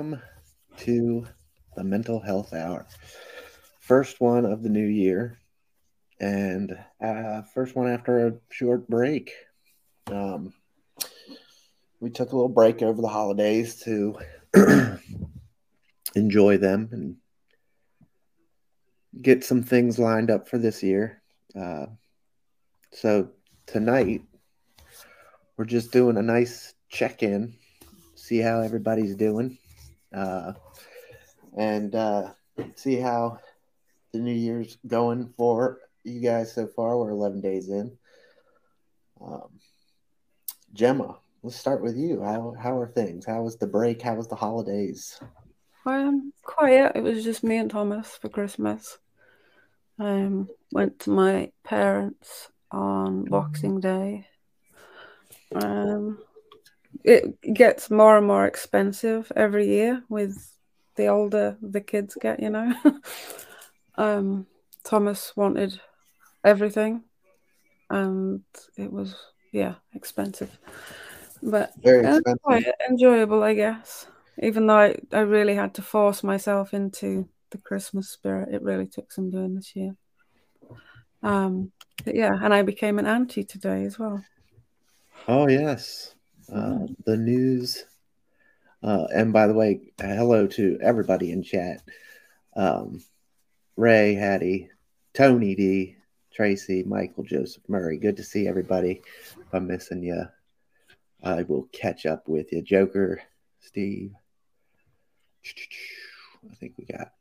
welcome to the Mental Health Hour. First one of the new year, and uh, first one after a short break. Um, we took a little break over the holidays to enjoy them and get some things lined up for this year. Uh, so tonight, we're just doing a nice check in, see how everybody's doing, uh, and uh, see how the new year's going for you guys so far. We're 11 days in. Um, Gemma, let's start with you. How, how are things? How was the break? How was the holidays? Um, quiet. It was just me and Thomas for Christmas. Um, went to my parents on Boxing Day. Um, it gets more and more expensive every year with the older the kids get, you know. um, Thomas wanted everything, and it was yeah expensive, but Very expensive. quite enjoyable, I guess. Even though I, I really had to force myself into the Christmas spirit, it really took some doing this year. Um, but yeah, and I became an auntie today as well. Oh, yes. Uh, the news. Uh, and by the way, hello to everybody in chat. Um, Ray, Hattie, Tony D, Tracy, Michael, Joseph, Murray. Good to see everybody. If I'm missing you, I will catch up with you. Joker, Steve. I think we got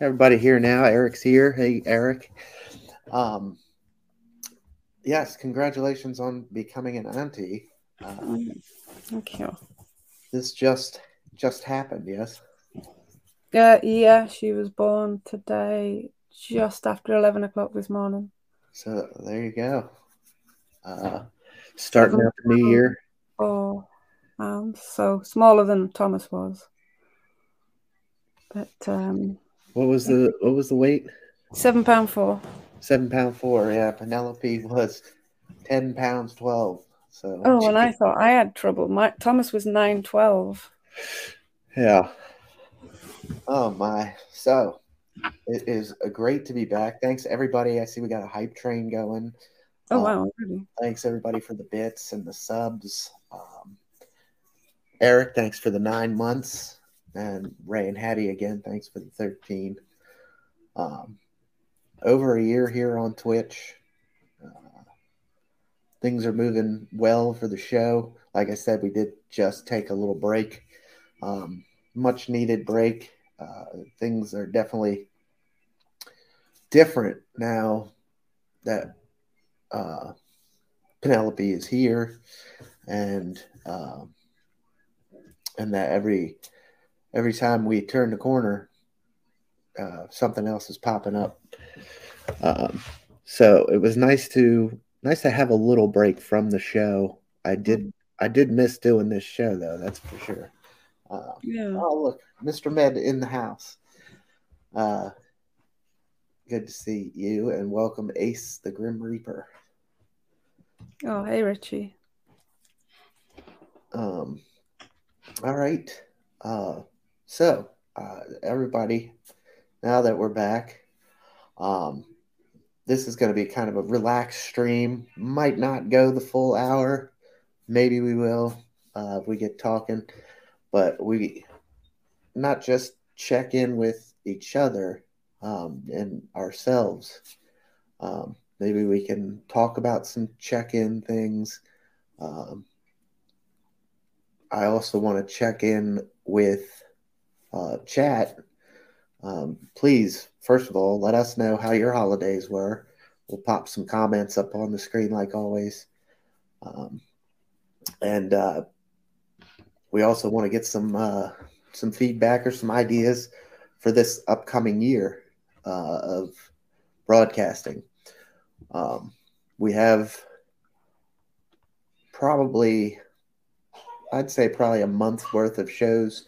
everybody here now. Eric's here. Hey, Eric. Um, yes, congratulations on becoming an auntie. Uh, Mm, Thank you. this just just happened. Yes. Yeah, yeah, she was born today, just after eleven o'clock this morning. So there you go. Uh, starting out the new year. Oh, um, so smaller than Thomas was, but um, What was the what was the weight? seven pound four. Seven pound four. Yeah, Penelope was ten pounds twelve. So Oh, and I thought I had trouble. My Thomas was nine twelve. yeah. Oh my. So it is great to be back. Thanks everybody. I see we got a hype train going. Oh wow, really? Thanks everybody for the bits and the subs. Um, Eric, thanks for the nine months, and Ray and Hattie again, thanks for the thirteen. Um, over a year here on Twitch. Uh, things are moving well for the show. Like I said, we did just take a little break, um, much needed break. Uh, things are definitely different now that uh, Penelope is here, and um, and that every every time we turn the corner, uh, something else is popping up. Um, so it was nice to nice to have a little break from the show. I did I did miss doing this show though. That's for sure. Uh, Yeah. oh look, Mr. Med in the house. Uh, good to see you and welcome Ace the Grim Reaper. Oh, hey Richie. Um, all right. Uh, so, uh, everybody, now that we're back, um, this is going to be kind of a relaxed stream. Might not go the full hour. Maybe we will uh, if we get talking. But we not just check in with each other um, and ourselves. Um, maybe we can talk about some check in things. Um, I also want to check in with uh, chat. Um, please, first of all, let us know how your holidays were. We'll pop some comments up on the screen like always. Um, and uh, we also want to get some uh, some feedback or some ideas for this upcoming year uh, of broadcasting. Um, we have probably I'd say probably a month's worth of shows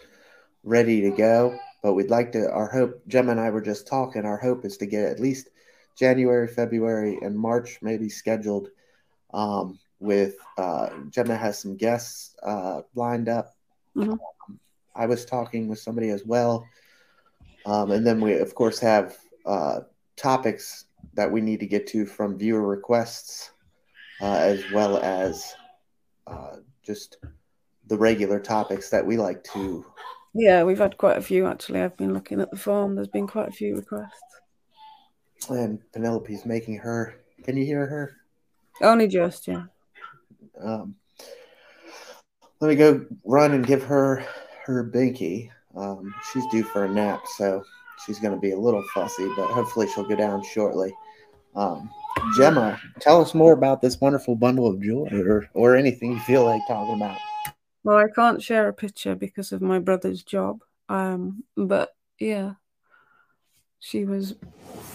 ready to go. But we'd like to, our hope, Gemma and I were just talking, our hope is to get at least January, February, and March maybe scheduled um, with, uh, Gemma has some guests uh, lined up. Mhm. I was talking with somebody as well. Um, and then we, of course, have uh, topics that we need to get to from viewer requests, uh, as well as uh, just the regular topics that we like to. Yeah, we've had quite a few actually. I've been looking at the form. There's been quite a few requests. And Penelope's making her. Can you hear her? Only just, yeah. Um, let me go run and give her her binky. Um, she's due for a nap, so she's going to be a little fussy, but hopefully she'll go down shortly. Um, Gemma, tell us more about this wonderful bundle of joy, or or anything you feel like talking about. Well, I can't share a picture because of my brother's job. Um, but yeah, she was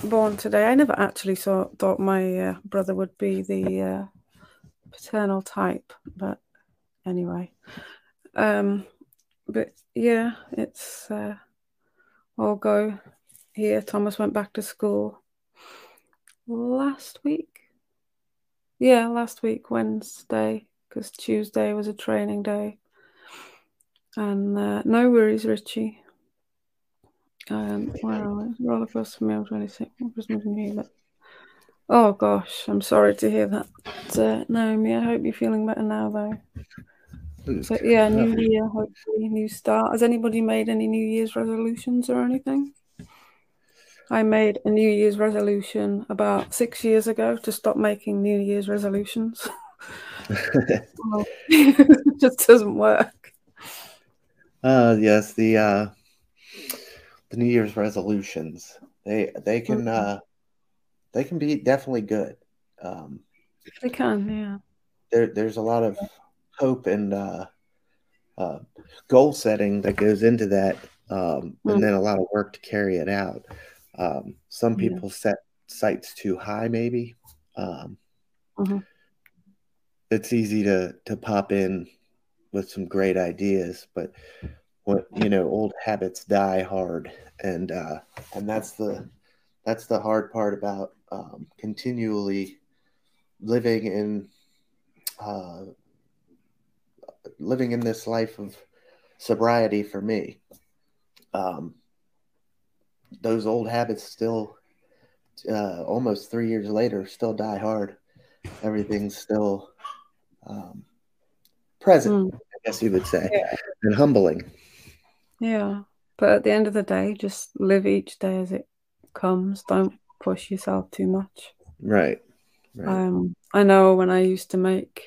born today. I never actually saw thought my uh, brother would be the uh, paternal type, but anyway. Um, but yeah, it's uh, all go here. Thomas went back to school last week. Yeah, last week, Wednesday, because Tuesday was a training day. And uh, no worries, Richie. Um, wow, roller coaster for me. I'm 26. Christmas and New Year. Oh gosh, I'm sorry to hear that, uh, Naomi. I hope you're feeling better now, though. So yeah, new year, hopefully, new start. Has anybody made any New Year's resolutions or anything? I made a New Year's resolution about six years ago to stop making New Year's resolutions. well, it just doesn't work. Uh, yes, the uh, the New Year's resolutions they they can uh, they can be definitely good. Um, they can, yeah. There, there's a lot of hope and uh, uh, goal setting that goes into that, um, and mm. then a lot of work to carry it out. Um, some people yeah. set sights too high, maybe. Um, mm-hmm. It's easy to to pop in with some great ideas, but what you know, old habits die hard, and uh, and that's the that's the hard part about um, continually living in uh, living in this life of sobriety for me. Um, those old habits still, uh, almost three years later, still die hard. Everything's still um, present, mm. I guess you would say, yeah. and humbling. Yeah. But at the end of the day, just live each day as it comes. Don't push yourself too much. Right. right. Um, I know when I used to make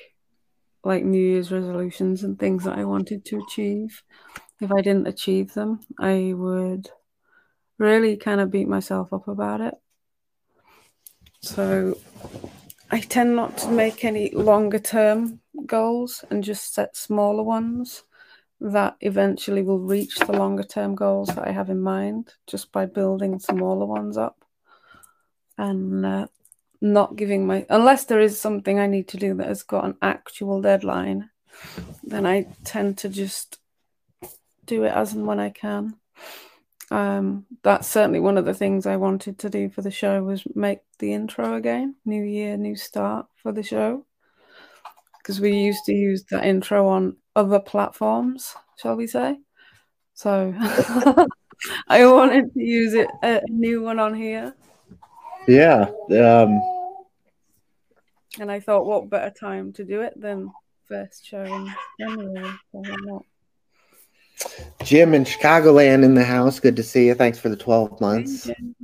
like New Year's resolutions and things that I wanted to achieve, if I didn't achieve them, I would really kind of beat myself up about it. So I tend not to make any longer term goals and just set smaller ones that eventually will reach the longer term goals that I have in mind just by building smaller ones up and uh, not giving my unless there is something I need to do that has got an actual deadline, then I tend to just do it as and when I can. Um, that's certainly one of the things I wanted to do for the show was make the intro again, new year, new start for the show, because we used to use that intro on other platforms, shall we say? So I wanted to use it a new one on here. Yeah. Um, and I thought, what better time to do it than first show in January? Jim in Chicagoland in the house. Good to see you. Thanks for the 12 months um,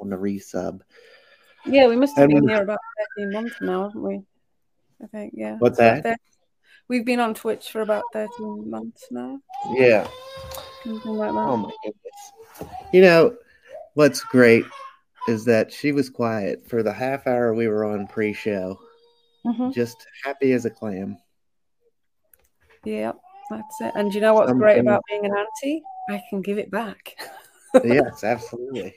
on the resub. Yeah, we must have and been here about 13 months now, haven't we? I think, yeah. What's that? We've been on Twitch for about 13 months now. Yeah. Something like that. Oh, my goodness. You know, what's great is that she was quiet for the half hour we were on pre-show. Mm-hmm. Just happy as a clam. Yep, that's it. And you know what's Something... great about being an auntie? I can give it back. yes, absolutely.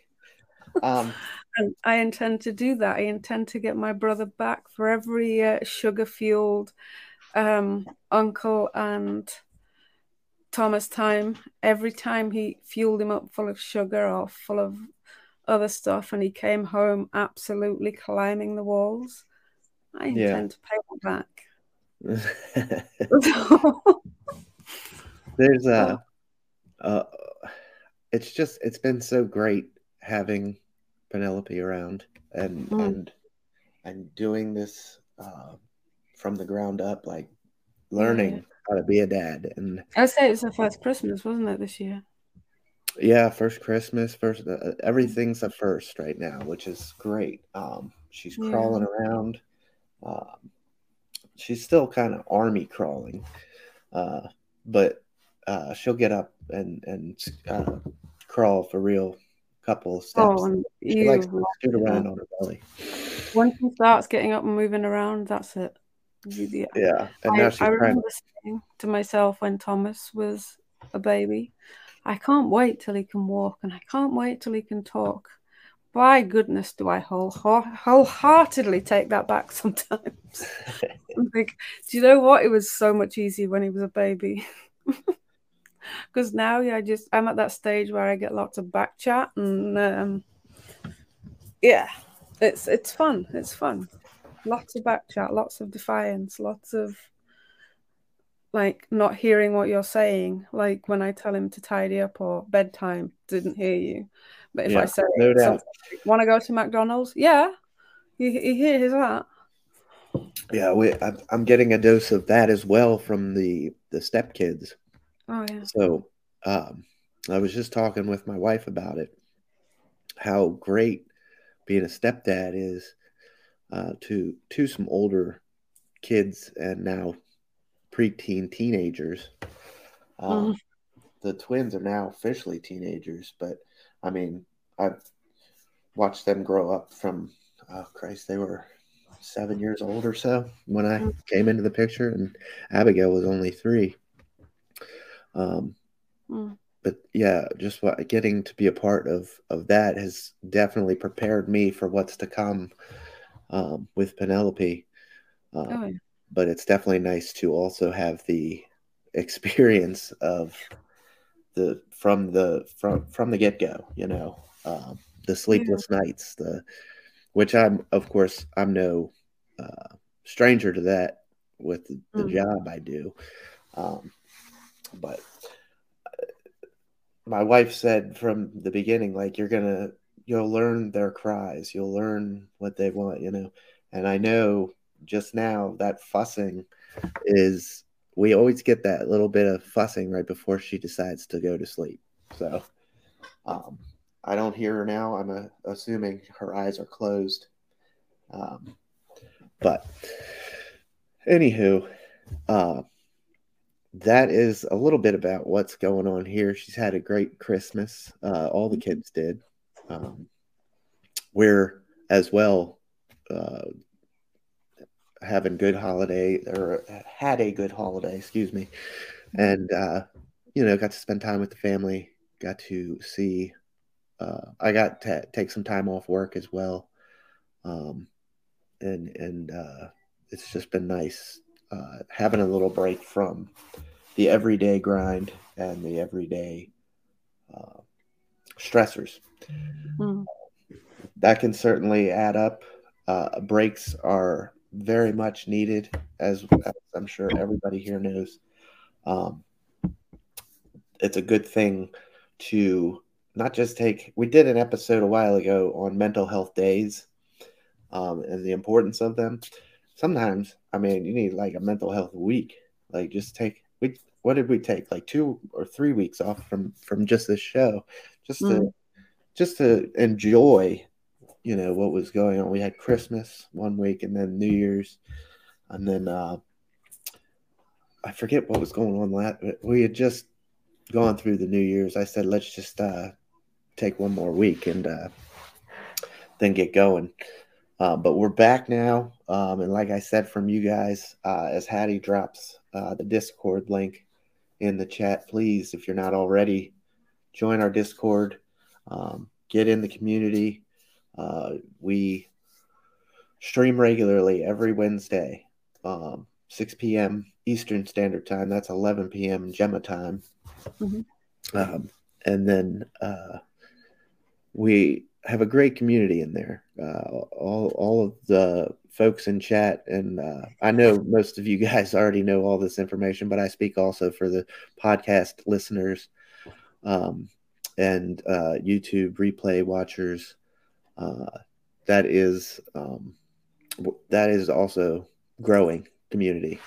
Um, and I intend to do that. I intend to get my brother back for every uh, sugar-fueled um, uncle and Thomas time. Every time he fueled him up full of sugar or full of other stuff, and he came home absolutely climbing the walls. I intend yeah. to pay him back. There's a uh, it's just it's been so great having Penelope around and Mm. and and doing this uh, from the ground up, like learning how to be a dad. And I'd say it's the first Christmas, wasn't it, this year? yeah, first Christmas, first uh, everything's a first right now, which is great. Um, she's Yeah. crawling around. Um, she's still kind of army crawling, uh, but uh, she'll get up and and uh, crawl for real. Couple of steps. Oh, and she likes to scoot around on her belly. once she starts getting up and moving around, that's it. You- Yeah, and I, now she's I remember saying to myself when Thomas was a baby, I can't wait till he can walk and I can't wait till he can talk. By goodness, do I whole, wholeheartedly take that back sometimes. Like, do you know what? It was so much easier when he was a baby. Because now, yeah, I just I'm at that stage where I get lots of back chat and um, yeah, it's it's fun. It's fun. Lots of back chat, lots of defiance, lots of like not hearing what you're saying. Like when I tell him to tidy up or bedtime, didn't hear you. But if Yeah, I say, no doubt. want to go to McDonald's? Yeah, he, he hears that. Yeah, we, I'm, I'm getting a dose of that as well from the the stepkids. Oh yeah. So um, I was just talking with my wife about it, how great being a stepdad is uh, to to some older kids and now preteen teenagers. Um, Mhm. The twins are now officially teenagers, but I mean, I've watched them grow up from oh Christ, they were seven years old or so when I Mhm. came into the picture, and Abigail was only three. Um, Mm. but yeah, just what, getting to be a part of of that has definitely prepared me for what's to come um, with Penelope. Um, Oh. But it's definitely nice to also have the experience of the from the from from the get go. You know, um, the sleepless nights, the which I'm of course I'm no uh, stranger to that with the, the Mm. job I do. Um, but uh, my wife said from the beginning, like you're gonna you'll learn their cries, you'll learn what they want, you know. And I know just now that fussing is we always get that little bit of fussing right before she decides to go to sleep. So um, I don't hear her now. I'm uh, assuming her eyes are closed. Um, but anywho, uh, that is a little bit about what's going on here. She's had a great Christmas. Uh, all the kids did. Um, we're as well uh, having good holiday or had a good holiday, excuse me, and uh, you know got to spend time with the family. Got to see. Uh, I got to take some time off work as well, um, and and uh, it's just been nice uh, having a little break from the everyday grind and the everyday uh, stressors. Mm. That can certainly add up. Uh, breaks are very much needed, as, as I'm sure everybody here knows. Um, it's a good thing to not just take. We did an episode a while ago on mental health days um, and the importance of them. Sometimes, I mean, you need like a mental health week. Like, just take. We what did we take? Like two or three weeks off from from just this show, just to Mm. just to enjoy, you know, what was going on. We had Christmas one week, and then New Year's, and then uh, I forget what was going on. Last we had just gone through the New Year's. I said, let's just uh, take one more week and uh, then get going. Uh, but we're back now, um, and like I said from you guys, uh, as Hattie drops uh, the Discord link in the chat, please, if you're not already, join our Discord, um, get in the community. Uh, we stream regularly every Wednesday, um, 6 p.m. Eastern Standard Time. That's 11 p.m. Gemma time. Mhm. Um, and then uh, we have a great community in there. Uh, all all of the folks in chat, and uh, I know most of you guys already know all this information, but I speak also for the podcast listeners. um, and uh, YouTube replay watchers. Uh, that is um, that is also growing community.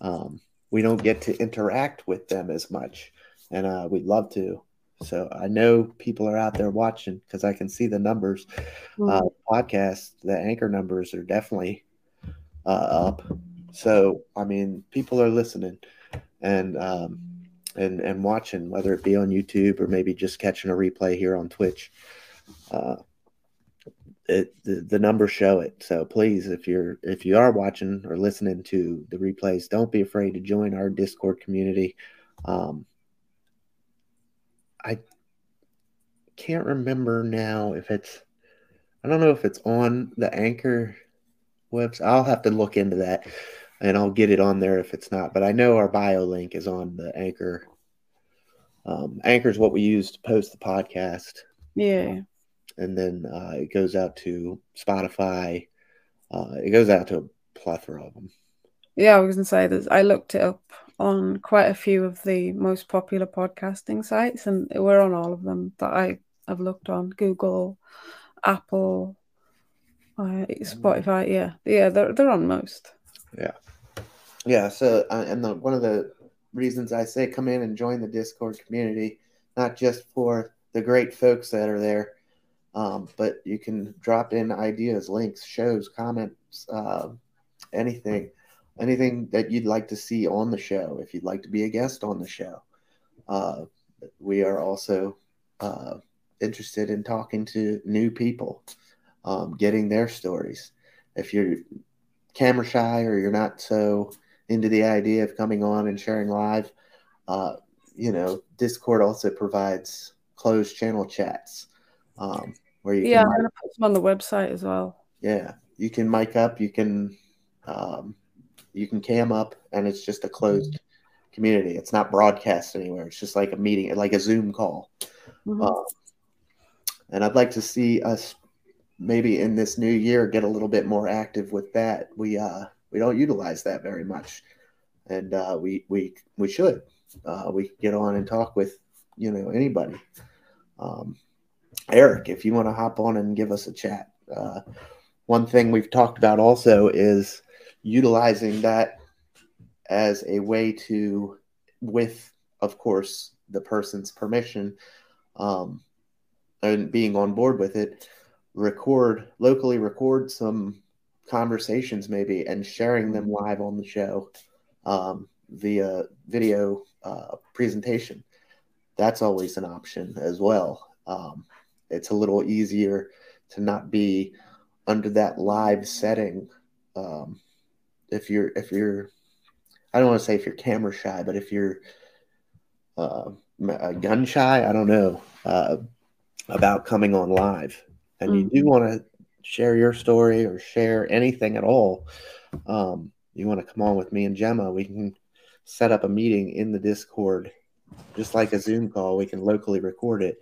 Um, we don't get to interact with them as much, and uh, we'd love to. So I know people are out there watching because I can see the numbers. Mm-hmm. Uh, podcast, the anchor numbers are definitely uh, up. So I mean, people are listening and um, and and watching, whether it be on YouTube or maybe just catching a replay here on Twitch. Uh, it, the, the numbers show it. So please, if you're if you are watching or listening to the replays, don't be afraid to join our Discord community. Um, I can't remember now if it's I don't know if it's on the Anchor website. I'll have to look into that and I'll get it on there if it's not. But I know our bio link is on the Anchor. Um, Anchor is what we use to post the podcast. Yeah and then uh, it goes out to Spotify. Uh, it goes out to a plethora of them. Yeah, I was gonna say that I looked it up on quite a few of the most popular podcasting sites, and we're on all of them that I have looked on: Google, Apple, uh, Spotify. Yeah, yeah, they're they're on most. Yeah, yeah. So, uh, and the, one of the reasons I say come in and join the Discord community, not just for the great folks that are there, um, but you can drop in ideas, links, shows, comments, uh, anything, anything that you'd like to see on the show. If you'd like to be a guest on the show, uh, we are also uh, interested in talking to new people, um, getting their stories. If you're camera shy or you're not so into the idea of coming on and sharing live, uh, you know, Discord also provides closed channel chats. Um, where you yeah, I'm gonna put them on the website as well. Yeah, you can mic up, you can um, you can cam up, and it's just a closed community. It's not broadcast anywhere. It's just like a meeting, like a Zoom call. Mm-hmm. Um, and I'd like to see us maybe in this new year get a little bit more active with that. We uh, we don't utilize that very much, and uh, we we we should. Uh, we get on and talk with you know anybody. Um, Eric, if you want to hop on and give us a chat. Uh, one thing we've talked about also is utilizing that as a way to, with, of course, the person's permission um, and being on board with it, record locally, record some conversations maybe and sharing them live on the show um, via video uh, presentation. That's always an option as well. Um, it's a little easier to not be under that live setting. Um, if you're if you're I don't want to say if you're camera shy, but if you're uh, gun shy, I don't know uh, about coming on live, and mm-hmm. you do mm-hmm. want to share your story or share anything at all. Um, you want to come on with me and Gemma, we can set up a meeting in the Discord, just like a Zoom call. We can locally record it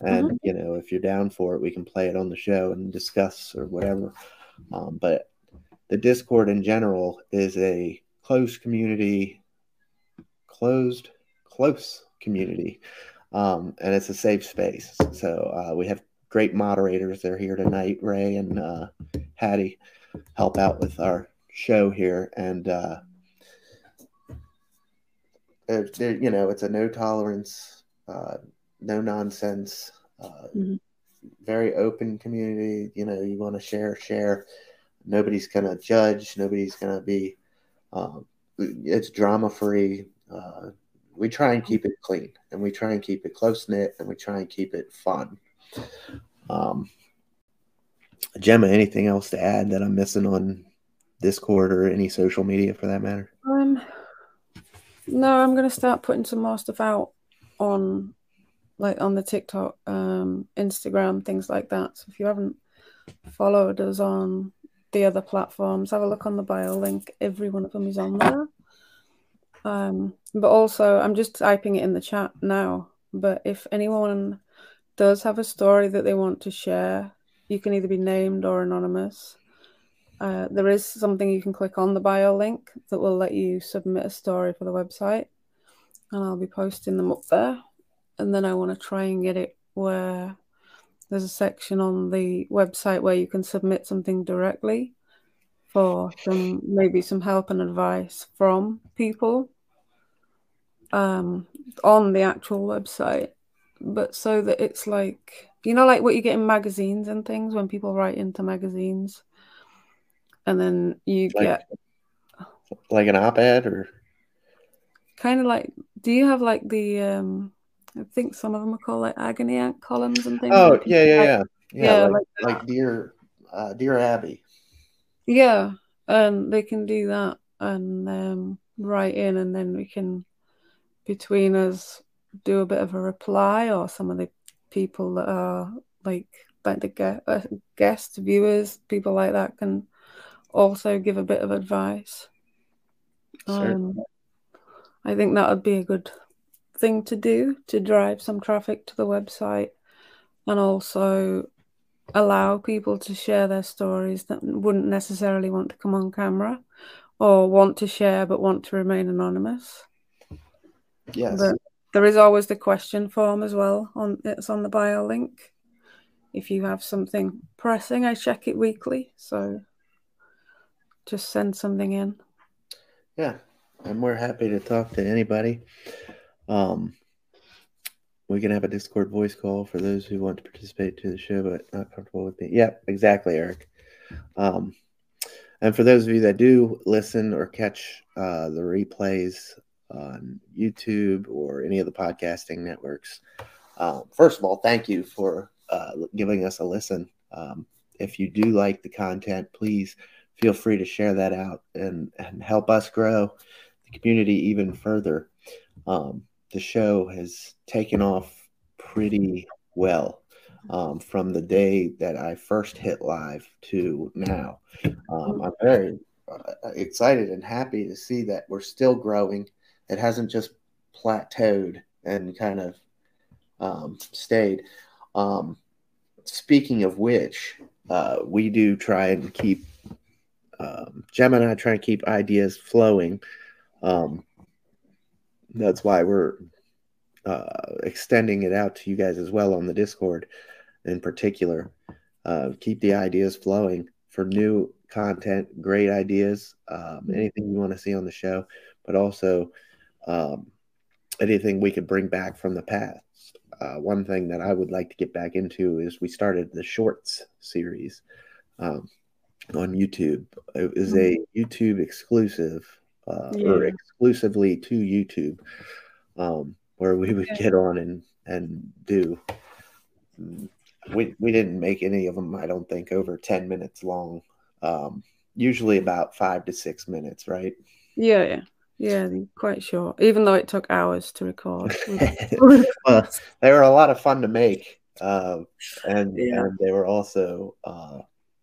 and mm-hmm. you know if you're down for it we can play it on the show and discuss or whatever. Um, but the discord in general is a closed community closed close community. Um, and it's a safe space. So uh, we have great moderators they're here tonight ray and uh, hattie help out with our show here. And uh, you know it's a no tolerance uh, no nonsense, uh, mm-hmm. very open community. You know, you want to share, share. Nobody's gonna judge. Nobody's gonna be. Um, it's drama free. Uh, we try and keep it clean, and we try and keep it close knit, and we try and keep it fun. Um, Gemma, anything else to add that I'm missing on Discord or any social media for that matter? Um, no, I'm going to start putting some more stuff out on like on the TikTok, um, Instagram, things like that. So if you haven't followed us on the other platforms, have a look on the bio link. Every one of them is on there. Um, but also, I'm just typing it in the chat now. But if anyone does have a story that they want to share, you can either be named or anonymous. Uh, there is something you can click on the bio link that will let you submit a story for the website, and I'll be posting them up there. And then I want to try and get it where there's a section on the website where you can submit something directly for some maybe some help and advice from people um, on the actual website, but so that it's like you know, like what you get in magazines and things when people write into magazines, and then you like, get like an op-ed or kind of like. Do you have like the? um I think some of them are called like agony aunt columns and things. Oh yeah, yeah, yeah, yeah, yeah, like, like like dear, uh, dear Abby. Yeah, and they can do that and um, write in, and then we can between us do a bit of a reply, or some of the people that are like like the guest, uh, guest viewers, people like that can also give a bit of advice. Sure. Um, I think that would be a good thing to do to drive some traffic to the website and also allow people to share their stories that wouldn't necessarily want to come on camera or want to share but want to remain anonymous. Yes. But there is always the question form as well on it's on the bio link. If you have something pressing, I check it weekly, so just send something in. Yeah, and we're happy to talk to anybody. Um, we can have a Discord voice call for those who want to participate to the show but not comfortable with me. Yeah, exactly, Eric. Um, and for those of you that do listen or catch uh, the replays on YouTube or any of the podcasting networks, um, first of all, thank you for uh, giving us a listen. Um, if you do like the content, please feel free to share that out and, and help us grow the community even further. Um, the show has taken off pretty well um, from the day that I first hit live to now. Um, I'm very uh, excited and happy to see that we're still growing. It hasn't just plateaued and kind of um, stayed. Um, speaking of which, uh, we do try and keep um, Gemma and I try and keep ideas flowing. Um, that's why we're uh, extending it out to you guys as well on the Discord in particular. Uh, keep the ideas flowing for new content, great ideas, um, anything you want to see on the show, but also um, anything we could bring back from the past. Uh, one thing that I would like to get back into is we started the shorts series um, on YouTube. It was a YouTube exclusive uh, Yeah. or exclusively to YouTube, um, where we would get on and and do. We we didn't make any of them. I don't think over ten minutes long. Um, usually about five to six minutes, right? Yeah, yeah, yeah. Quite short, even though it took hours to record. well, they were a lot of fun to make, uh, and Yeah. and they were also uh,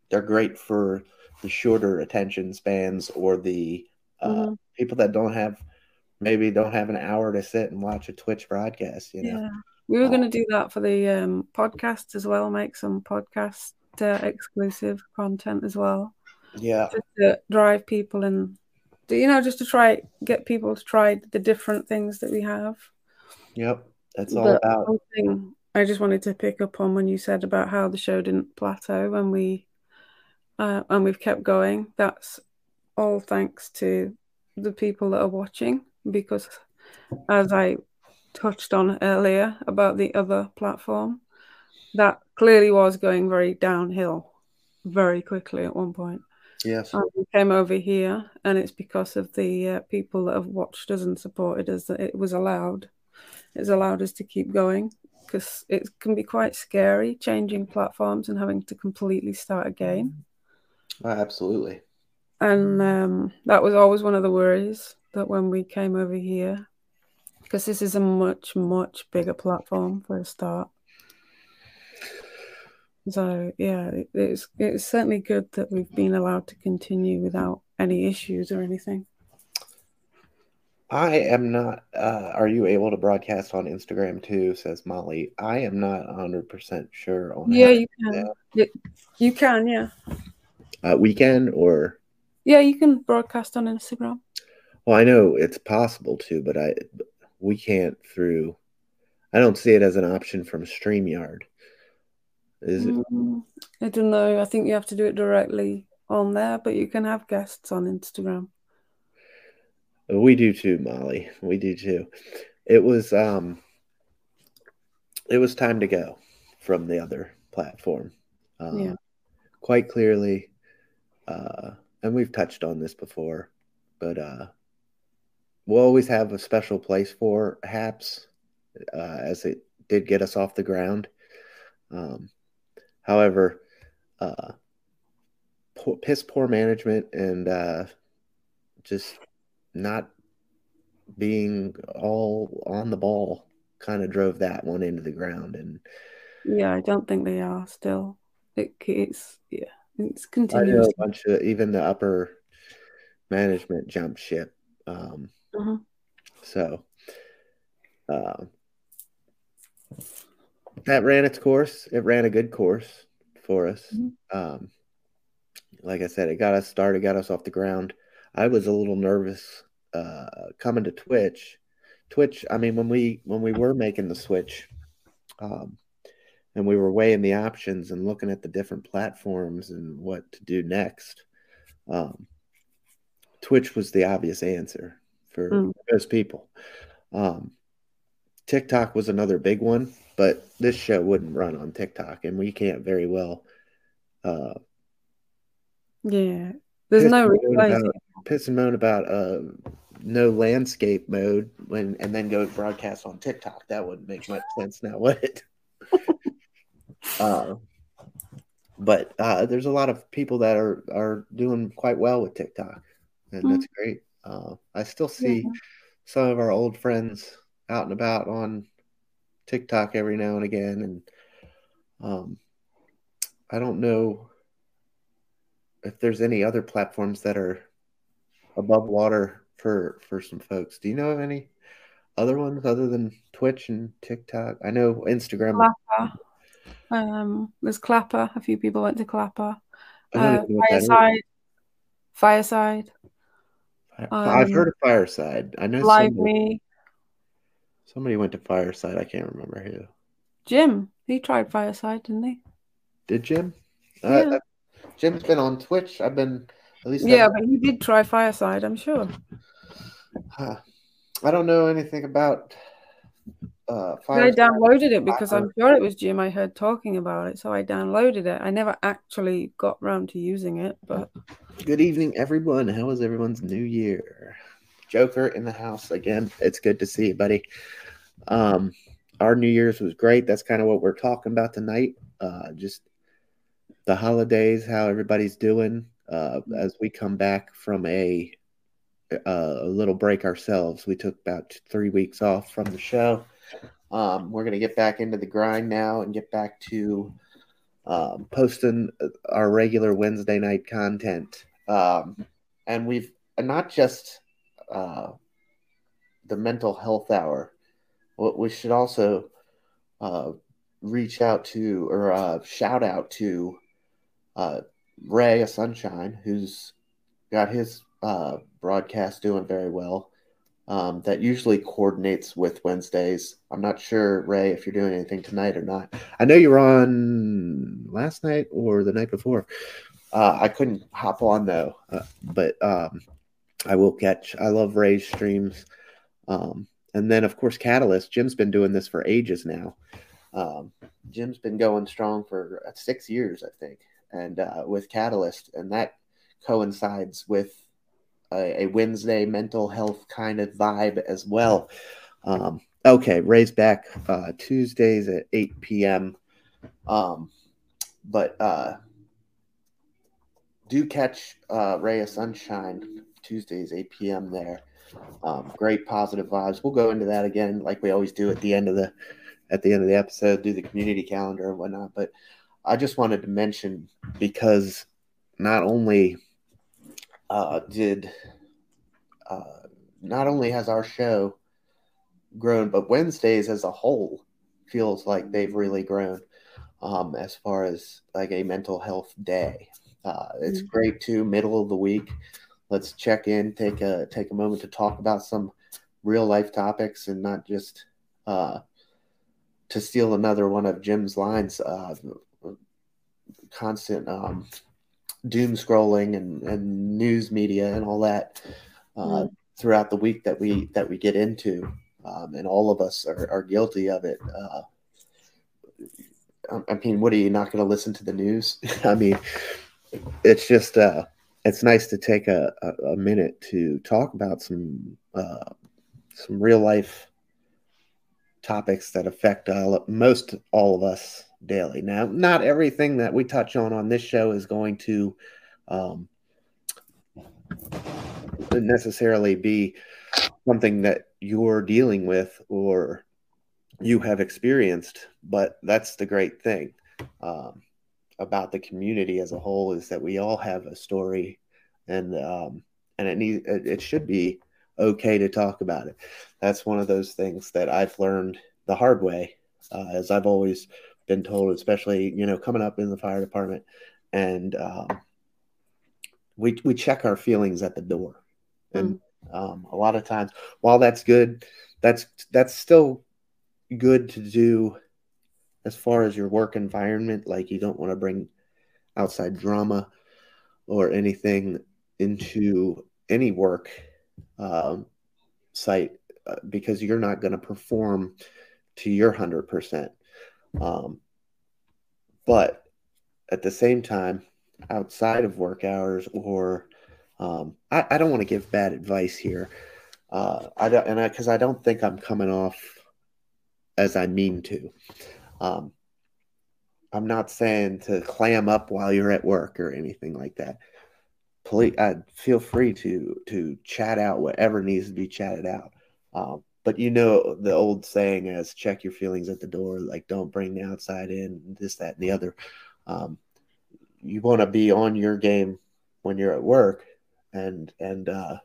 they're great for the shorter attention spans or the uh, Mhm. people that don't have maybe don't have an hour to sit and watch a Twitch broadcast. You know, Yeah, we were Uh, going to do that for the um, podcast as well. Make some podcast uh, exclusive content as well, yeah, just to drive people and you know just to try get people to try the different things that we have. yep. That's all But about. one thing I just wanted to pick up on when you said about how the show didn't plateau when we uh, and we've kept going. That's all thanks to the people that are watching because as I touched on earlier about the other platform, that clearly was going very downhill very quickly at one point. Yes, And we came over here, and it's because of the uh, people that have watched us and supported us that it was allowed. It's allowed us to keep going because it can be quite scary changing platforms and having to completely start again. Oh, absolutely. And um, that was always one of the worries that when we came over here, because this is a much, much bigger platform for a start. So yeah, it, it's it's certainly good that we've been allowed to continue without any issues or anything. I am not. Uh, are you able to broadcast on Instagram too? Says Molly. I am not hundred percent sure on Yeah, you can. Yeah, you can. Yeah, uh, weekend or yeah, you can broadcast on Instagram. well, I know it's possible to, but I we can't through I don't see it as an option from StreamYard. Is it? Mm, I don't know. I think you have to do it directly on there, but you can have guests on Instagram. We do too, Molly. We do too. It was um it was time to go from the other platform. Uh, Yeah. Quite clearly, uh, and we've touched on this before, but uh, we'll always have a special place for Haps, uh, as it did get us off the ground. Um, however, uh, poor, piss poor management and uh, just not being all on the ball kind of drove that one into the ground and Yeah, I don't think they are still. It, it's yeah, it's I know continuous. a bunch of even the upper management jumped ship. Um, Mhm. so uh, that ran its course. It ran a good course for us. Mhm. Um, like I said, it got us started, got us off the ground. I was a little nervous uh, coming to Twitch. Twitch. I mean, when we when we were making the switch, um, and we were weighing the options and looking at the different platforms and what to do next. Um, Twitch was the obvious answer for Mm. most people. Um, TikTok was another big one, but this show wouldn't run on TikTok, and we can't very well uh, Yeah, there's no replacing. piss and moan about uh, no landscape mode when and then go broadcast on TikTok. That wouldn't make much sense now, would it? Uh, but uh, there's a lot of people that are are doing quite well with TikTok, and that's great. Uh, I still see Yeah. some of our old friends out and about on TikTok every now and again, and um, I don't know if there's any other platforms that are above water for for some folks. Do you know of any other ones other than Twitch and TikTok? I know Instagram. Um, there's Clapper. A few people went to Clapper. Uh, even know what that is. Fireside. Fireside. I've um, heard of Fireside. I know Live somebody, Me. somebody went to Fireside. I can't remember who. Jim. He tried Fireside, didn't he? Did Jim? Yeah. Uh, uh, Jim's been on Twitch. I've been at least. Yeah, I've- but he did try Fireside, I'm sure. Huh. I don't know anything about uh, I downloaded it because I'm sure it was Jim I heard talking about it, so I downloaded it. I never actually got round to using it, but Good evening, everyone. How was everyone's new year? Joker in the house again. It's good to see you, buddy. Um, our New Year's was great. That's kind of what we're talking about tonight. Uh, just the holidays, how everybody's doing uh, as we come back from a uh, a little break ourselves. We took about three weeks off from the show. Um, we're gonna get back into the grind now and get back to um, posting our regular Wednesday night content. Um, and we've not just uh, the mental health hour. We should also uh, reach out to or uh, shout out to uh, Ray of Sunshine, who's got his uh, broadcast doing very well. Um, that usually coordinates with Wednesdays. I'm not sure, Ray, if you're doing anything tonight or not. I know you were on last night or the night before. Uh, I couldn't hop on though, uh, but um, I will catch. I love Ray's streams. Um, and then, of course, Catalyst. Jim's been doing this for ages now. Um, Jim's been going strong for six years, I think, and uh, with Catalyst, and that coincides with a, a Wednesday mental health kind of vibe as well. Um, okay, Ray's back uh, Tuesdays at 8 p.m. Um, but uh, do catch uh, Ray of Sunshine Tuesdays 8 p.m. there. Um, great positive vibes. We'll go into that again, like we always do at the end of the at the end of the episode, do the community calendar and whatnot. But I just wanted to mention because not only uh, did uh, not only has our show grown, but Wednesdays as a whole feels like they've really grown um, as far as like a mental health day. Uh, it's Mm. great too, middle of the week. Let's check in, take a take a moment to talk about some real life topics and not just uh, to steal another one of Jim's lines, uh, constant um, doom scrolling and, and news media and all that uh, mm. throughout the week that we that we get into, um, and all of us are, are guilty of it. Uh, I mean, what are you not going to listen to the news? I mean, it's just uh, it's nice to take a, a, a minute to talk about some uh, some real life topics that affect all, most all of us daily. Now, not everything that we touch on on this show is going to um, necessarily be something that you're dealing with or you have experienced, but that's the great thing um, about the community as a whole is that we all have a story, and um, and it need it, it should be okay to talk about it. That's one of those things that I've learned the hard way, uh, as I've always been told, especially you know coming up in the fire department, and um, we we check our feelings at the door, and mm. um, a lot of times, while that's good, that's that's still good to do as far as your work environment. Like you don't want to bring outside drama or anything into any work um, site uh, because you're not going to perform to your 100%. Um, but at the same time, outside of work hours, or um, I, I, don't want to give bad advice here. Uh, I don't, and I because I, I, don't think I'm coming off as I mean to. Um, I'm not saying to clam up while you're at work or anything like that. Please, uh, feel free to to chat out whatever needs to be chatted out. Um, but you know the old saying as check your feelings at the door like don't bring the outside in this that and the other. Um, you want to be on your game when you're at work and and uh,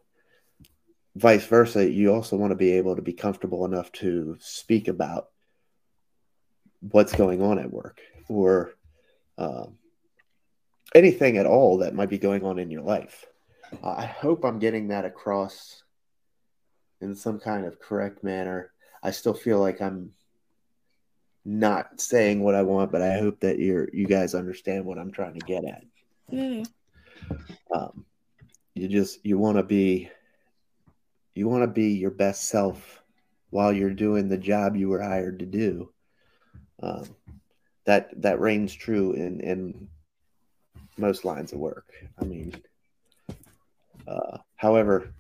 vice versa you also want to be able to be comfortable enough to speak about what's going on at work or um, anything at all that might be going on in your life. I hope i'm getting that across in some kind of correct manner. I still feel like I'm not saying what I want, but I hope that you're you guys understand what I'm trying to get at. Mm. Um, you just you want to be you want to be your best self while you're doing the job you were hired to do. Um, that that reigns true in in most lines of work. I mean, uh, however,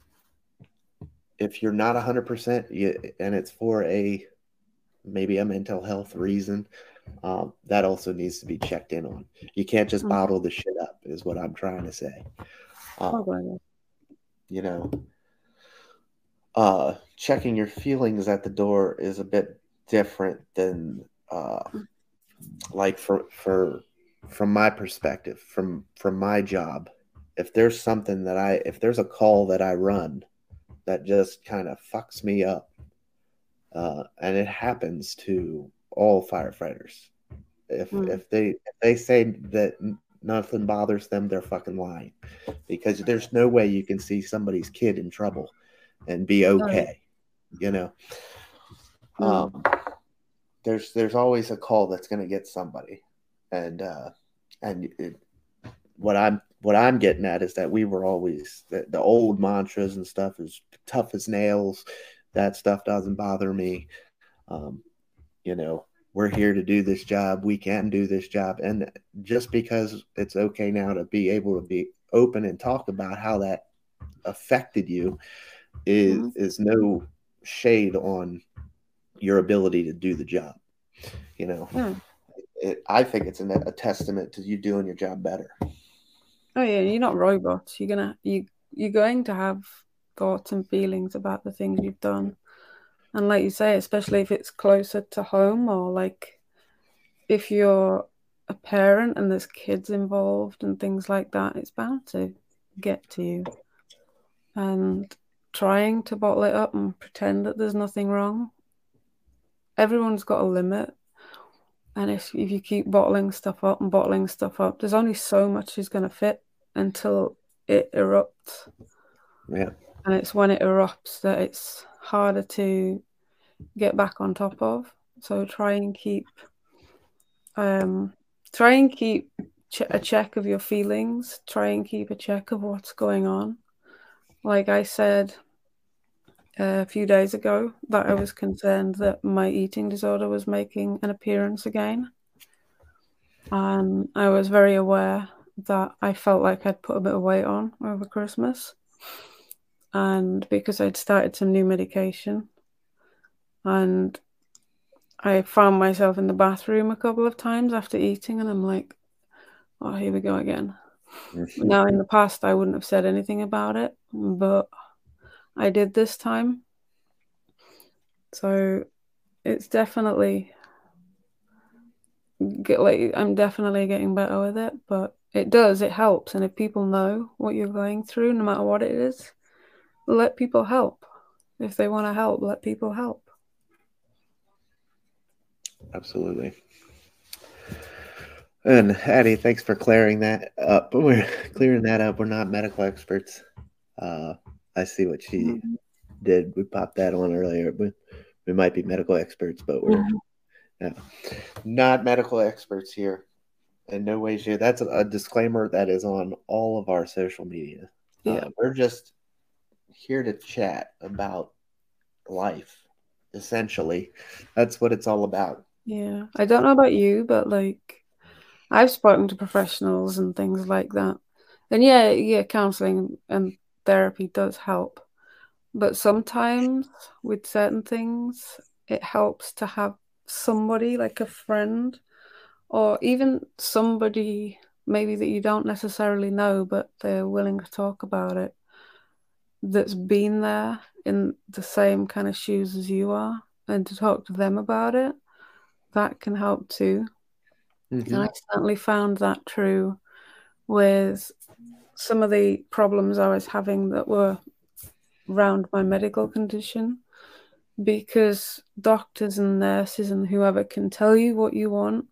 if you're not 100% you, and it's for a maybe a mental health reason um, that also needs to be checked in on. You can't just mm-hmm. bottle the shit up is what i'm trying to say. Um, you know uh, checking your feelings at the door is a bit different than uh, like for for from my perspective from from my job if there's something that i if there's a call that i run that just kind of fucks me up. Uh, and it happens to all firefighters. If mm. if they if they say that nothing bothers them, they're fucking lying, because there's no way you can see somebody's kid in trouble and be okay. You know, mm. um, there's there's always a call that's going to get somebody, and uh, and it, what I'm what I'm getting at is that we were always the, the old mantras and stuff is tough as nails. That stuff doesn't bother me. Um, you know, we're here to do this job. We can do this job. And just because it's okay now to be able to be open and talk about how that affected you is mm-hmm. is no shade on your ability to do the job. You know, mm. it, I think it's an, a testament to you doing your job better. Oh yeah, you're not robots. You're gonna you you're going to have thoughts and feelings about the things you've done. And like you say, especially if it's closer to home or like if you're a parent and there's kids involved and things like that, it's bound to get to you. And trying to bottle it up and pretend that there's nothing wrong. Everyone's got a limit. And if, if you keep bottling stuff up and bottling stuff up, there's only so much is going to fit until it erupts. Yeah. And it's when it erupts that it's harder to get back on top of. So try and keep, um, try and keep ch- a check of your feelings. Try and keep a check of what's going on. Like I said a few days ago, that I was concerned that my eating disorder was making an appearance again. And I was very aware that I felt like I'd put a bit of weight on over Christmas. And because I'd started some new medication, and I found myself in the bathroom a couple of times after eating, and I'm like, oh, here we go again. Mm-hmm. Now, in the past, I wouldn't have said anything about it, but I did this time. So it's definitely get like I'm definitely getting better with it, but it does, it helps. And if people know what you're going through, no matter what it is, let people help. If they want to help, let people help. Absolutely. And Addie, thanks for clearing that up. We're clearing that up. We're not medical experts. Uh, I see what she mm-hmm. did. We popped that on earlier. We, we might be medical experts, but we're mm-hmm. not medical experts here. In no way, shape. That's a, disclaimer that is on all of our social media. Yeah, uh, we're just here to chat about life. Essentially, that's what it's all about. Yeah, I don't know about you, but like, I've spoken to professionals and things like that, and yeah, yeah, counseling and therapy does help, but sometimes with certain things, it helps to have somebody like a friend or even somebody maybe that you don't necessarily know, but they're willing to talk about it that's been there in the same kind of shoes as you are and to talk to them about it, that can help too. Mm-hmm. And I certainly found that true with some of the problems I was having that were around my medical condition because doctors and nurses and whoever can tell you what you want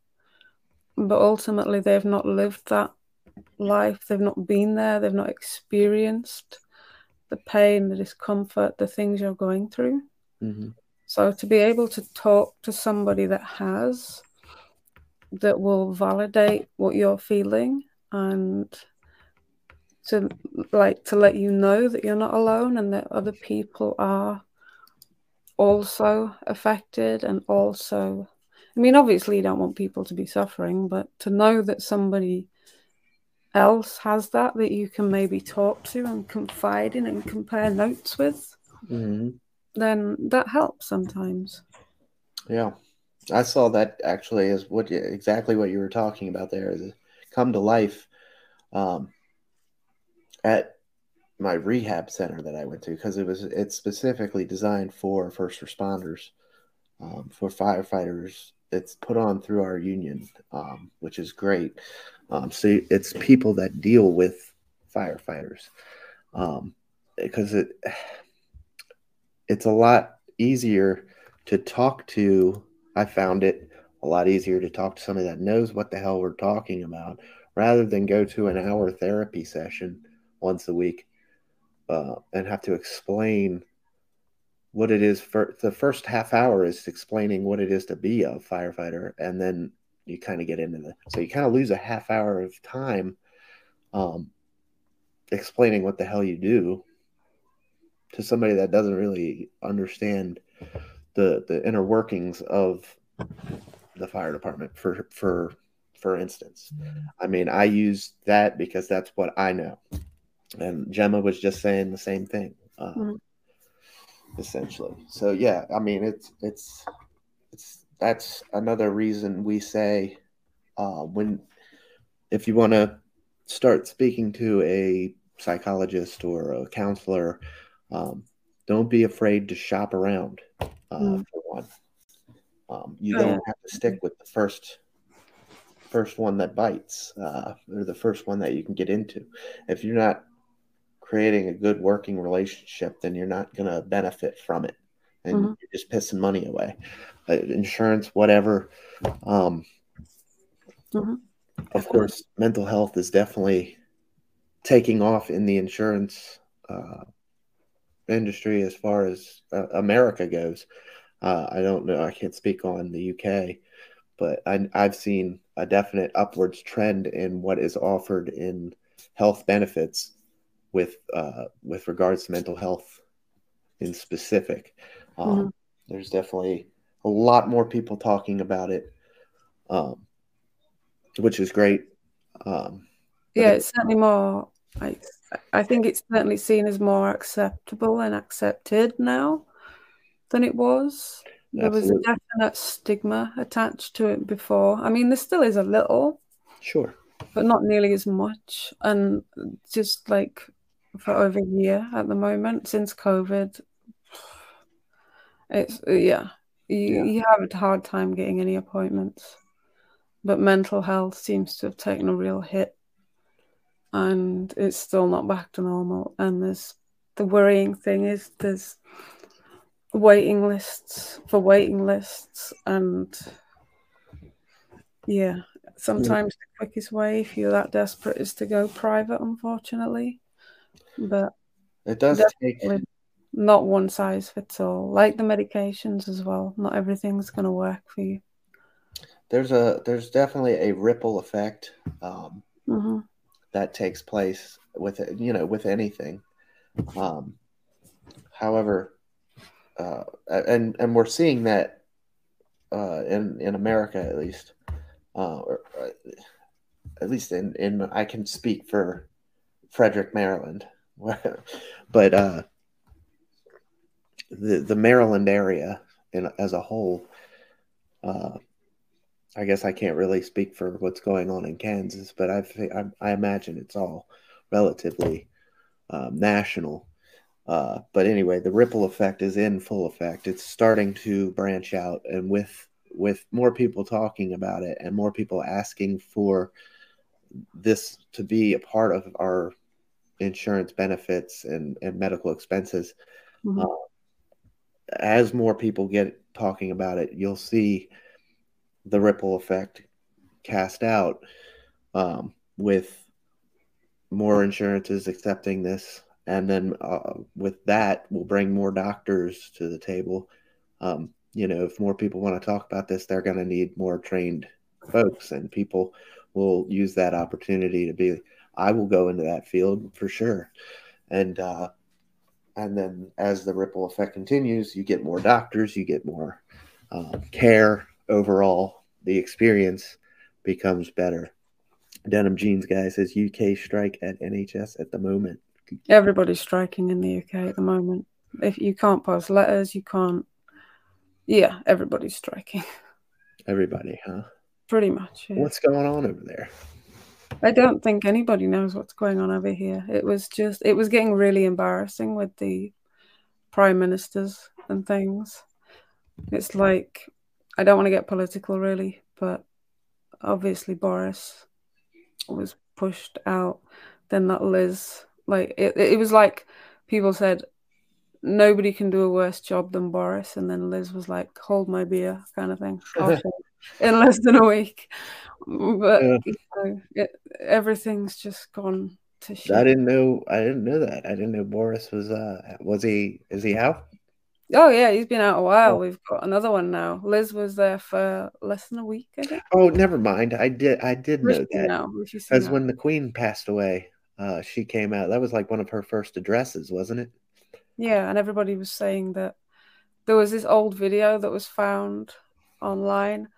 but ultimately they've not lived that life. They've not been there. They've not experienced the pain the discomfort the things you're going through. Mm-hmm. so to be able to talk to somebody that has that will validate what you're feeling and to like to let you know that you're not alone and that other people are also affected and also I mean, obviously, you don't want people to be suffering, but to know that somebody else has that that you can maybe talk to and confide in and compare notes with, mm-hmm. then that helps sometimes. Yeah, I saw that actually as what exactly what you were talking about there is come to life um, at my rehab center that I went to because it was it's specifically designed for first responders, um, for firefighters, it's put on through our union, um, which is great. Um, so it's people that deal with firefighters um, because it it's a lot easier to talk to. I found it a lot easier to talk to somebody that knows what the hell we're talking about rather than go to an hour therapy session once a week uh, and have to explain what it is for the first half hour is explaining what it is to be a firefighter and then you kind of get into the so you kind of lose a half hour of time um, explaining what the hell you do to somebody that doesn't really understand the the inner workings of the fire department for for for instance. I mean i use that because that's what i know. And gemma was just saying the same thing. Uh, mm-hmm essentially. So yeah, I mean it's it's it's that's another reason we say uh, when if you want to start speaking to a psychologist or a counselor, um, don't be afraid to shop around. Uh, mm. For one, um, you don't have to stick with the first first one that bites uh, or the first one that you can get into. If you're not creating a good working relationship, then you're not going to benefit from it. And mm-hmm. you're just pissing money away. Uh, insurance, whatever. Um, mm-hmm. Of course, mental health is definitely taking off in the insurance uh, industry as far as uh, America goes. Uh, I don't know. I can't speak on the UK, but I, I've seen a definite upwards trend in what is offered in health benefits with uh, with regards to mental health in specific. Um, mm-hmm. There's definitely a lot more people talking about it, um, which is great. Um, yeah, it's certainly more. I, I think it's certainly seen as more acceptable and accepted now than it was. There Absolutely. was a definite stigma attached to it before. I mean, there still is a little, sure, but not nearly as much. And just like for over a year at the moment since COVID, it's yeah, you, yeah. you have a hard time getting any appointments. But mental health seems to have taken a real hit, and it's still not back to normal. And there's the worrying thing is there's waiting lists for waiting lists and yeah sometimes yeah. the quickest way if you're that desperate is to go private unfortunately but it does take not one size fits all. Like the medications as well not everything's going to work for you. There's a there's definitely a ripple effect um, mm-hmm. that takes place with you know with anything. Um, however uh, and and we're seeing that uh, in in America at least, uh, or, uh, at least in in I can speak for Frederick, Maryland, but uh, the the Maryland area in as a whole. Uh, I guess I can't really speak for what's going on in Kansas, but I I, I imagine it's all relatively um, national uh, but anyway, the ripple effect is in full effect. It's starting to branch out, and with with more people talking about it and more people asking for this to be a part of our insurance benefits and, and medical expenses. Mm-hmm. Uh, as more people get talking about it, you'll see the ripple effect cast out um, with more insurances accepting this and then uh, with that we'll bring more doctors to the table um, you know if more people want to talk about this they're going to need more trained folks and people will use that opportunity to be i will go into that field for sure and uh, and then as the ripple effect continues you get more doctors you get more um, care overall the experience becomes better denim jeans guy says uk strike at nhs at the moment Everybody's striking in the UK at the moment. If you can't pass letters, you can't. Yeah, everybody's striking. Everybody, huh? Pretty much. Yeah. What's going on over there? I don't think anybody knows what's going on over here. It was just, it was getting really embarrassing with the prime ministers and things. It's like, I don't want to get political really, but obviously Boris was pushed out. Then that Liz like it, it was like people said, nobody can do a worse job than Boris, and then Liz was like, "Hold my beer," kind of thing, in less than a week. But yeah. you know, it, everything's just gone to shit. I didn't know. I didn't know that. I didn't know Boris was. Uh, was he? Is he out? Oh yeah, he's been out a while. Oh. We've got another one now. Liz was there for less than a week, I think. Oh, never mind. I did. I did know that. Because when the Queen passed away, uh, she came out. That was like one of her first addresses, wasn't it? Yeah, and everybody was saying that there was this old video that was found online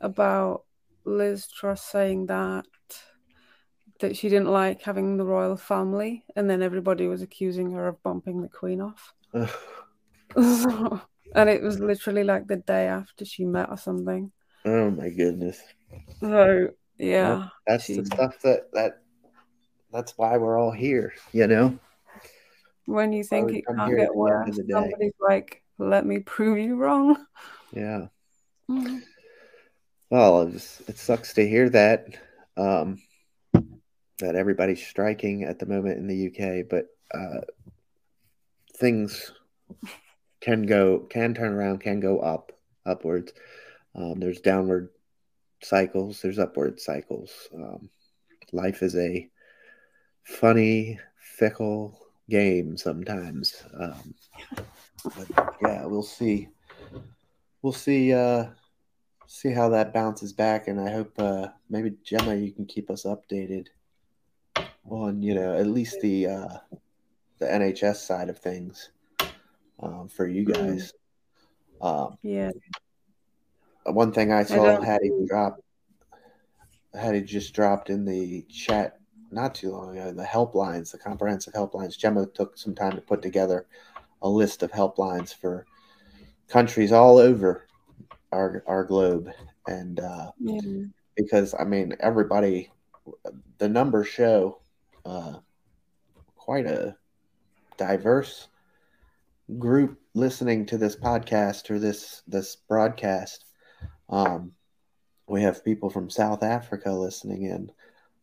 about Liz Truss saying that that she didn't like having the royal family, and then everybody was accusing her of bumping the Queen off. and it was literally like the day after she met or something. Oh my goodness! So yeah, that's she... the stuff that that that's why we're all here, you know. When you think it can't get worse, somebody's like, "Let me prove you wrong." Yeah. Mm-hmm. Well, it, just, it sucks to hear that um, that everybody's striking at the moment in the UK, but uh, things can go can turn around, can go up upwards. Um, there's downward cycles, there's upward cycles. Um, life is a funny, fickle game sometimes. Um, but yeah, we'll see. we'll see uh, see how that bounces back, and I hope uh, maybe Gemma, you can keep us updated on you know at least the uh, the NHS side of things um, for you guys. Um, Yeah. one thing I saw don't- Hattie drop, Hattie just dropped in the chat not too long ago. The helplines, the comprehensive helplines. Gemma took some time to put together a list of helplines for countries all over our our globe, and uh, Yeah. because I mean everybody, the numbers show uh, quite a diverse group listening to this podcast or this this broadcast. Um, we have people from South Africa listening in,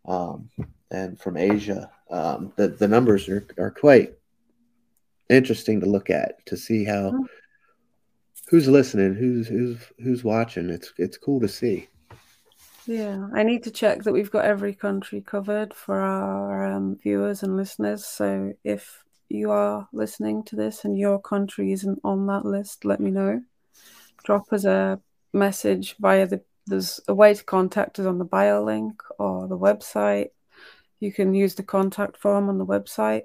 um, and from Asia. Um, the the numbers are, are quite interesting to look at to see how Mhm. Who's listening, who's who's who's watching. It's it's cool to see. Yeah, I need to check that we've got every country covered for our um, viewers and listeners. So if you are listening to this and your country isn't on that list, let me know. Drop us a message via the there's a way to contact us on the bio link or the website. You can use the contact form on the website.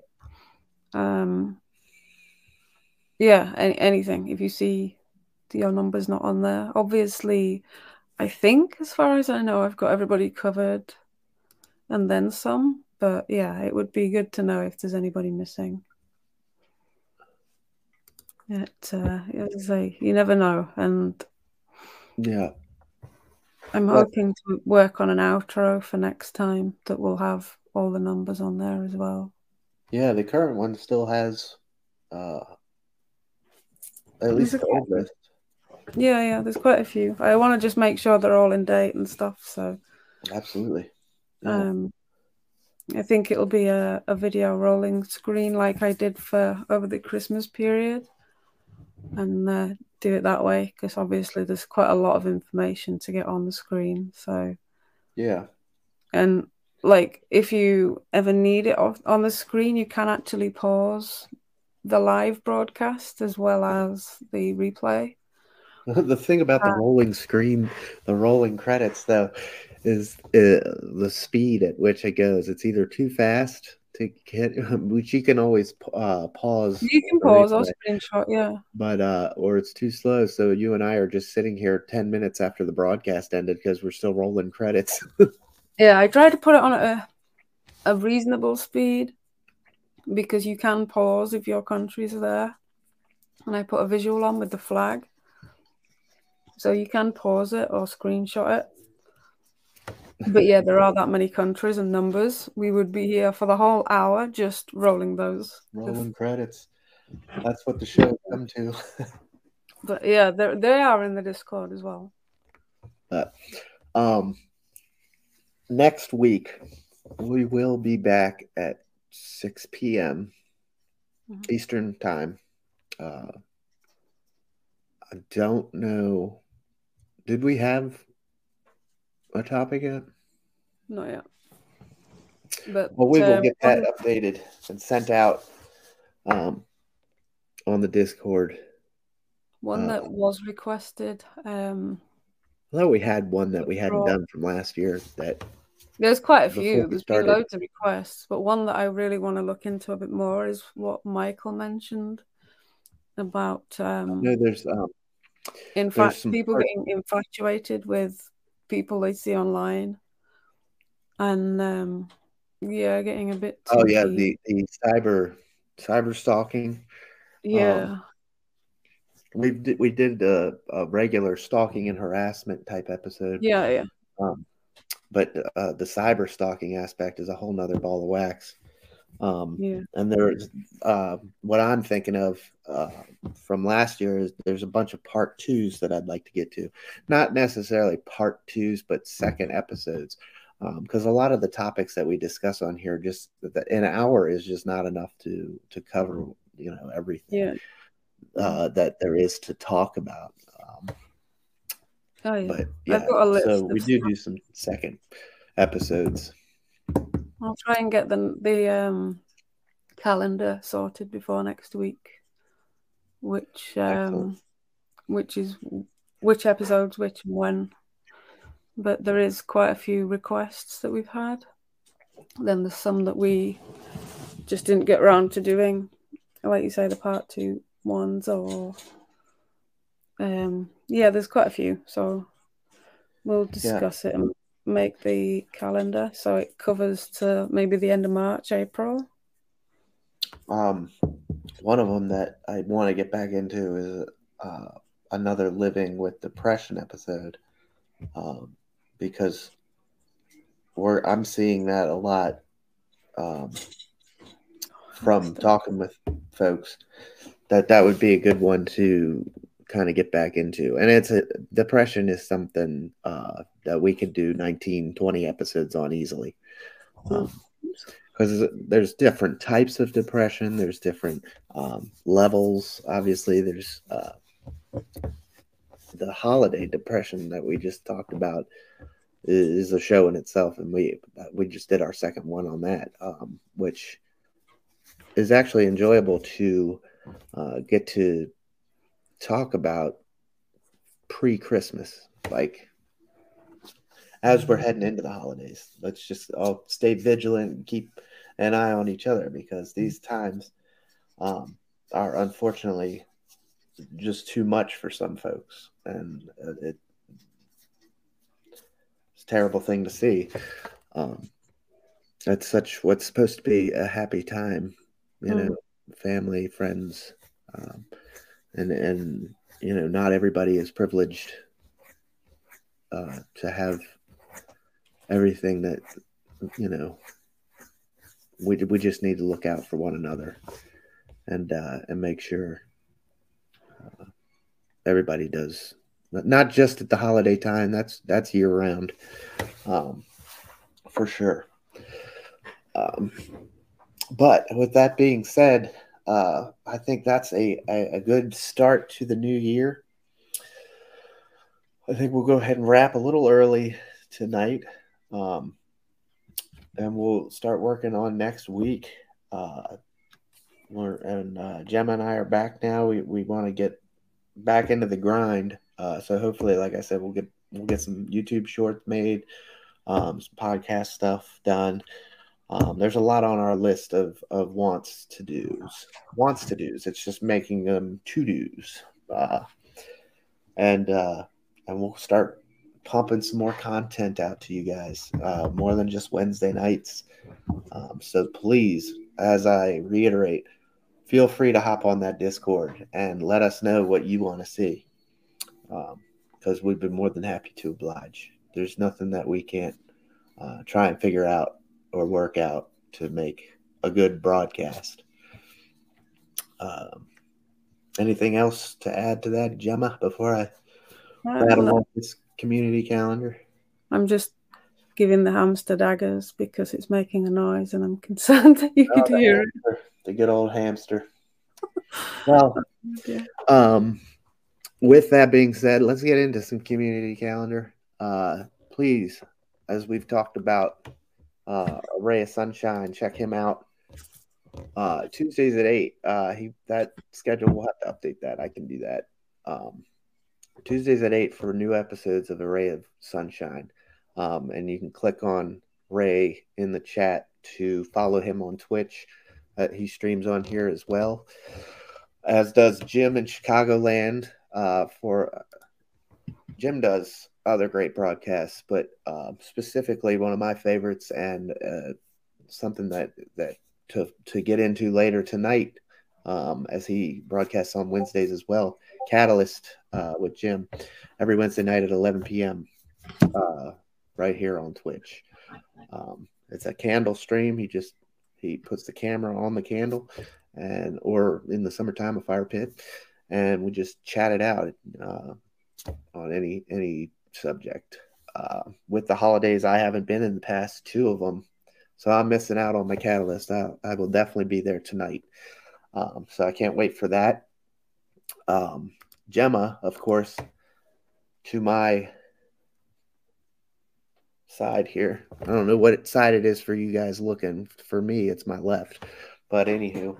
Um, yeah, any, anything. If you see your number's not on there, obviously, I think as far as I know, I've got everybody covered, and then some. But yeah, it would be good to know if there's anybody missing. It, uh, as I you never know, and Yeah. I'm Well- hoping to work on an outro for next time that will have all the numbers on there as well. Yeah, the current one still has uh at least the. Yeah, yeah, there's quite a few. I want to just make sure they're all in date and stuff. So Absolutely. Yeah. um, I think it'll be a, a video rolling screen like I did for over the Christmas period, and uh, do it that way because obviously there's quite a lot of information to get on the screen. So yeah. and like if you ever need it off, on the screen, you can actually pause the live broadcast as well as the replay. The thing about the Uh, rolling screen, the rolling credits, though, is uh, the speed at which it goes. It's either too fast to get, which you can always uh, pause, You can pause or replay, screenshot, yeah. but uh, or it's too slow. So you and I are just sitting here ten minutes after the broadcast ended because we're still rolling credits. Yeah, I try to put it on a a reasonable speed because you can pause if your country's there. And I put a visual on with the flag. So you can pause it or screenshot it. But yeah, there are that many countries and numbers. We would be here for the whole hour just rolling those. rolling credits. That's what the show come to. But yeah, they they are in the Discord as well. Um, next week, we will be back at 6 p.m. Mhm. Eastern Time. Uh, I don't know. Did we have a topic yet? Not yet. But Well, we will um, get that updated and sent out um, on the Discord. one uh, that was requested. Um, I thought we had one that we hadn't Draw. done from last year that There's quite a few. There's been loads of requests, but one that I really want to look into a bit more is what Michael mentioned about um, no, there's um, in fact some people getting infatuated with people they see online, and um, yeah, getting a bit. oh yeah the the cyber cyber stalking. yeah, We did we did a, a regular stalking and harassment type episode. yeah, yeah, Um, but uh, the cyber stalking aspect is a whole nother ball of wax. Um, yeah, and there's uh, what I'm thinking of uh, from last year is there's a bunch of part twos that I'd like to get to, not necessarily part twos, but second episodes, because a lot of the topics that we discuss on here just that an hour is just not enough to to cover you know everything yeah. uh, that there is to talk about. Um, Oh yeah. but yeah, got a list so we do do some second episodes. I'll try and get the the um calendar sorted before next week, which um which is which episodes, which and when. But there is quite a few requests that we've had. Then there's some that we just didn't get around to doing, like you say, the part two ones, or um, yeah, there's quite a few. So we'll discuss yeah. it and make the calendar so it covers to maybe the end of March, April. Um, one of them that I want to get back into is uh, another living with depression episode, um, because we're I'm seeing that a lot um, from talking with folks. That that would be a good one to kind of get back into. And it's a depression is something uh, that we could do 19, 20 episodes on easily. because um, there's different types of depression, there's different um, levels. Obviously, there's uh, the holiday depression that we just talked about is a show in itself, and we we just did our second one on that, um, which is actually enjoyable to uh, get to talk about pre Christmas, like as we're heading into the holidays. Let's just all stay vigilant and keep an eye on each other because these times um, are unfortunately just too much for some folks, and uh, it, it's a terrible thing to see. Um, that's such what's supposed to be a happy time, you mm. know, family, friends. Um, and and you know not everybody is privileged uh, to have everything that you know we we just need to look out for one another and uh, and make sure uh, everybody does not just at the holiday time that's that's year round um, for sure. Um, but with that being said uh, I think that's a, a, a, good start to the new year. I think we'll go ahead and wrap a little early tonight. Um, and we'll start working on next week. Uh, and uh, Gemma and I are back now. We, we want to get back into the grind. Uh, so hopefully, like I said, we'll get we'll get some YouTube shorts made, um, some podcast stuff done. Um, there's a lot on our list of, of wants to do's. Wants to do's. It's just making them to do's. Uh, and uh, and we'll start pumping some more content out to you guys, uh, more than just Wednesday nights. Um, so please, as I reiterate, feel free to hop on that Discord and let us know what you want to see, because um, we'd be more than happy to oblige. There's nothing that we can't uh, try and figure out or work out to make a good broadcast. Um, anything else to add to that, Gemma, before I rattle off this community calendar? I'm just giving the hamster daggers because it's making a noise and I'm concerned that you oh, could hear hamster, it. The good old hamster. well, yeah. um, with that being said, let's get into some community calendar. Uh, please, as we've talked about uh, a ray of sunshine. Check him out. Uh, Tuesdays at eight. Uh, he that schedule we'll have to update that. I can do that. Um, Tuesdays at eight for new episodes of A Ray of Sunshine. Um, and you can click on Ray in the chat to follow him on Twitch. Uh, he streams on here as well, as does Jim in Chicagoland. Uh, for Jim does other great broadcasts, but uh, specifically one of my favorites and uh, something that that to to get into later tonight um, as he broadcasts on Wednesdays as well. Catalyst uh, with Jim every Wednesday night at 11 p.m. Uh, right here on Twitch. Um, it's a candle stream. He just he puts the camera on the candle and or in the summertime a fire pit and we just chat it out uh, on any any subject. Uh, with the holidays, I haven't been in the past two of them, so I'm missing out on my catalyst. I, I will definitely be there tonight, um, so I can't wait for that. Um, Gemma, of course, to my side here. I don't know what side it is for you guys looking. For me, it's my left. But anywho,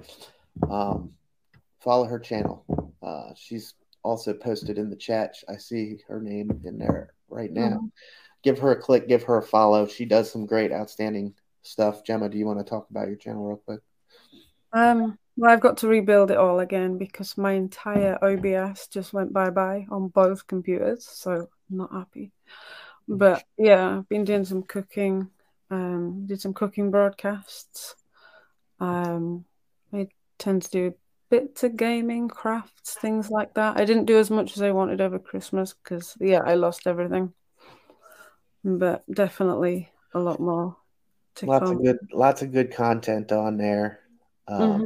um, follow her channel. Uh, she's also posted in the chat. I see her name in there right now. Mm-hmm. Give her a click, give her a follow. She does some great, outstanding stuff. Gemma, do you want to talk about your channel real quick? Um, well, I've got to rebuild it all again because my entire OBS just went bye bye on both computers, so I'm not happy. But yeah, I've been doing some cooking. Um, did some cooking broadcasts. Um, I tend to do bits of gaming, crafts, things like that. I didn't do as much as I wanted over Christmas because yeah, I lost everything. But definitely a lot more. lots come. of good, lots of good content on there. Um, mm-hmm.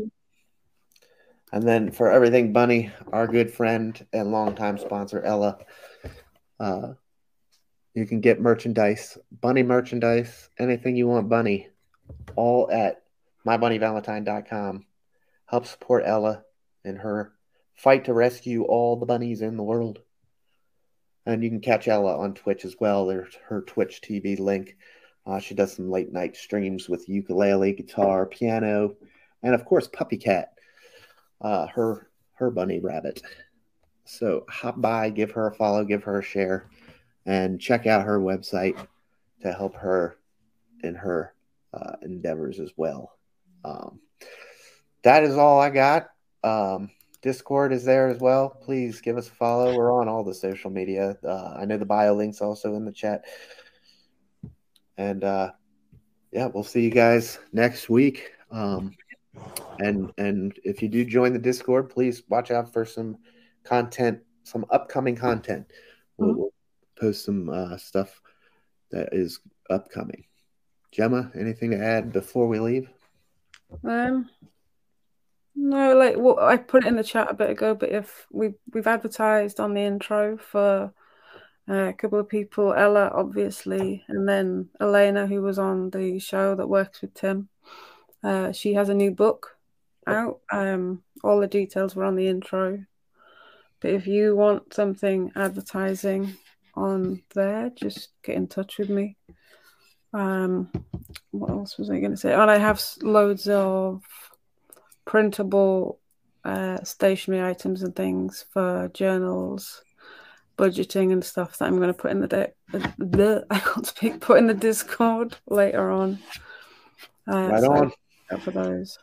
And then for everything Bunny, our good friend and longtime sponsor Ella, uh, you can get merchandise, Bunny merchandise, anything you want, Bunny, all at mybunnyvalentine.com. Help support Ella in her fight to rescue all the bunnies in the world. And you can catch Ella on Twitch as well. There's her Twitch TV link. Uh, she does some late night streams with ukulele, guitar, piano, and of course Puppy Cat, uh, her her bunny rabbit. So hop by, give her a follow, give her a share, and check out her website to help her in her uh, endeavors as well. Um, that is all I got. Um, Discord is there as well. Please give us a follow. We're on all the social media. Uh, I know the bio link's also in the chat. And uh, yeah, we'll see you guys next week. Um, and and if you do join the Discord, please watch out for some content, some upcoming content. We'll, mm-hmm. we'll post some uh, stuff that is upcoming. Gemma, anything to add before we leave? Um, no, like well, I put it in the chat a bit ago, but if we we've advertised on the intro for uh, a couple of people, Ella obviously, and then Elena, who was on the show that works with Tim. Uh, she has a new book out. Um, all the details were on the intro. But if you want something advertising on there, just get in touch with me. Um, what else was I going to say? And I have loads of printable uh, stationery items and things for journals, budgeting and stuff that I'm going to put in the, de- the I can't speak. Put in the Discord later on. Uh, right so on. For those.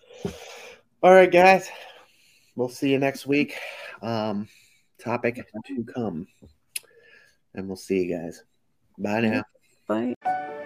All right, guys. We'll see you next week. Um, topic to come, and we'll see you guys. Bye now. Bye.